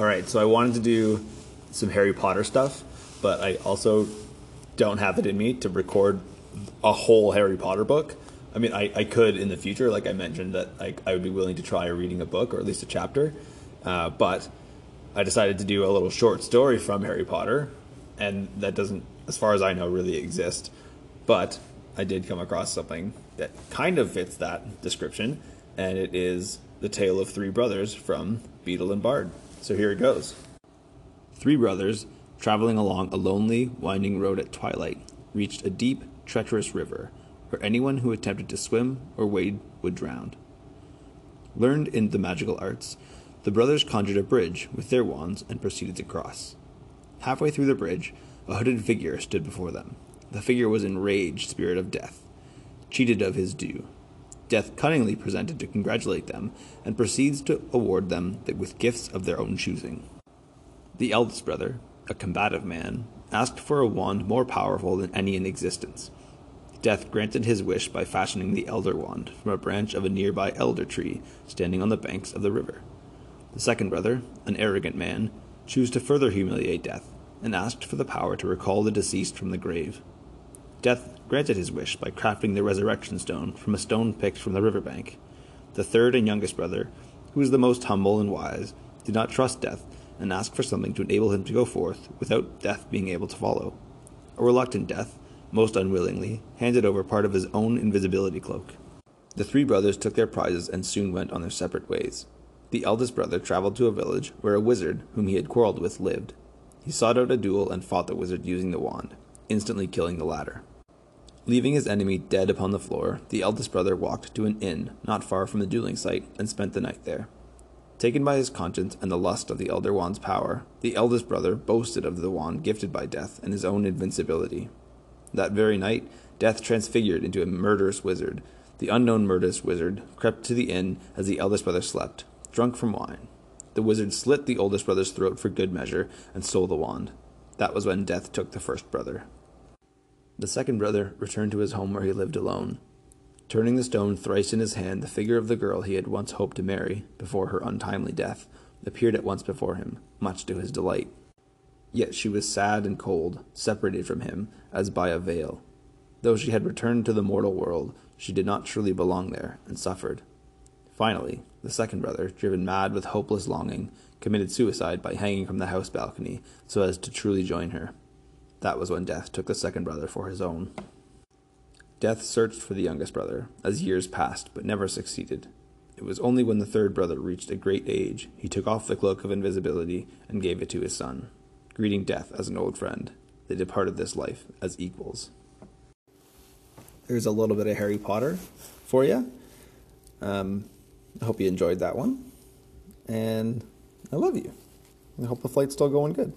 All right, so I wanted to do some Harry Potter stuff, but I also don't have it in me to record a whole Harry Potter book. I mean, I, I could in the future, like I mentioned, that I, I would be willing to try reading a book or at least a chapter. Uh, but I decided to do a little short story from Harry Potter, and that doesn't, as far as I know, really exist. But I did come across something that kind of fits that description, and it is the tale of three brothers from Beedle and Bard. So here it goes. Three brothers, traveling along a lonely, winding road at twilight, reached a deep, treacherous river where anyone who attempted to swim or wade would drown. Learned in the magical arts, the brothers conjured a bridge with their wands and proceeded to cross. Halfway through the bridge, a hooded figure stood before them. The figure was enraged spirit of death, cheated of his due. Death cunningly presented to congratulate them, and proceeds to award them with gifts of their own choosing. The eldest brother, a combative man, asked for a wand more powerful than any in existence. Death granted his wish by fashioning the Elder Wand from a branch of a nearby elder tree standing on the banks of the river. The second brother, an arrogant man, chose to further humiliate Death and asked for the power to recall the deceased from the grave. Death granted his wish by crafting the resurrection stone from a stone picked from the river bank. The third and youngest brother, who was the most humble and wise, did not trust Death and asked for something to enable him to go forth without Death being able to follow. A reluctant Death most unwillingly, handed over part of his own invisibility cloak. The three brothers took their prizes and soon went on their separate ways. The eldest brother traveled to a village where a wizard, whom he had quarreled with, lived. He sought out a duel and fought the wizard using the wand, instantly killing the latter. Leaving his enemy dead upon the floor, the eldest brother walked to an inn not far from the dueling site and spent the night there. Taken by his conscience and the lust of the elder wand's power, the eldest brother boasted of the wand gifted by death and his own invincibility. That very night, Death transfigured into a murderous wizard. The unknown murderous wizard crept to the inn as the eldest brother slept, drunk from wine. The wizard slit the oldest brother's throat for good measure and stole the wand. That was when death took the first brother. The second brother returned to his home where he lived alone. Turning the stone thrice in his hand, the figure of the girl he had once hoped to marry, before her untimely death, appeared at once before him, much to his delight. Yet she was sad and cold, separated from him, as by a veil. Though she had returned to the mortal world, she did not truly belong there, and suffered. Finally, the second brother, driven mad with hopeless longing, committed suicide by hanging from the house balcony so as to truly join her. That was when Death took the second brother for his own. Death searched for the youngest brother, as years passed, but never succeeded. It was only when the third brother reached a great age he took off the cloak of invisibility and gave it to his son greeting death as an old friend. They departed this life as equals. There's a little bit of Harry Potter for you. Um, I hope you enjoyed that one. And I love you. I hope the flight's still going good.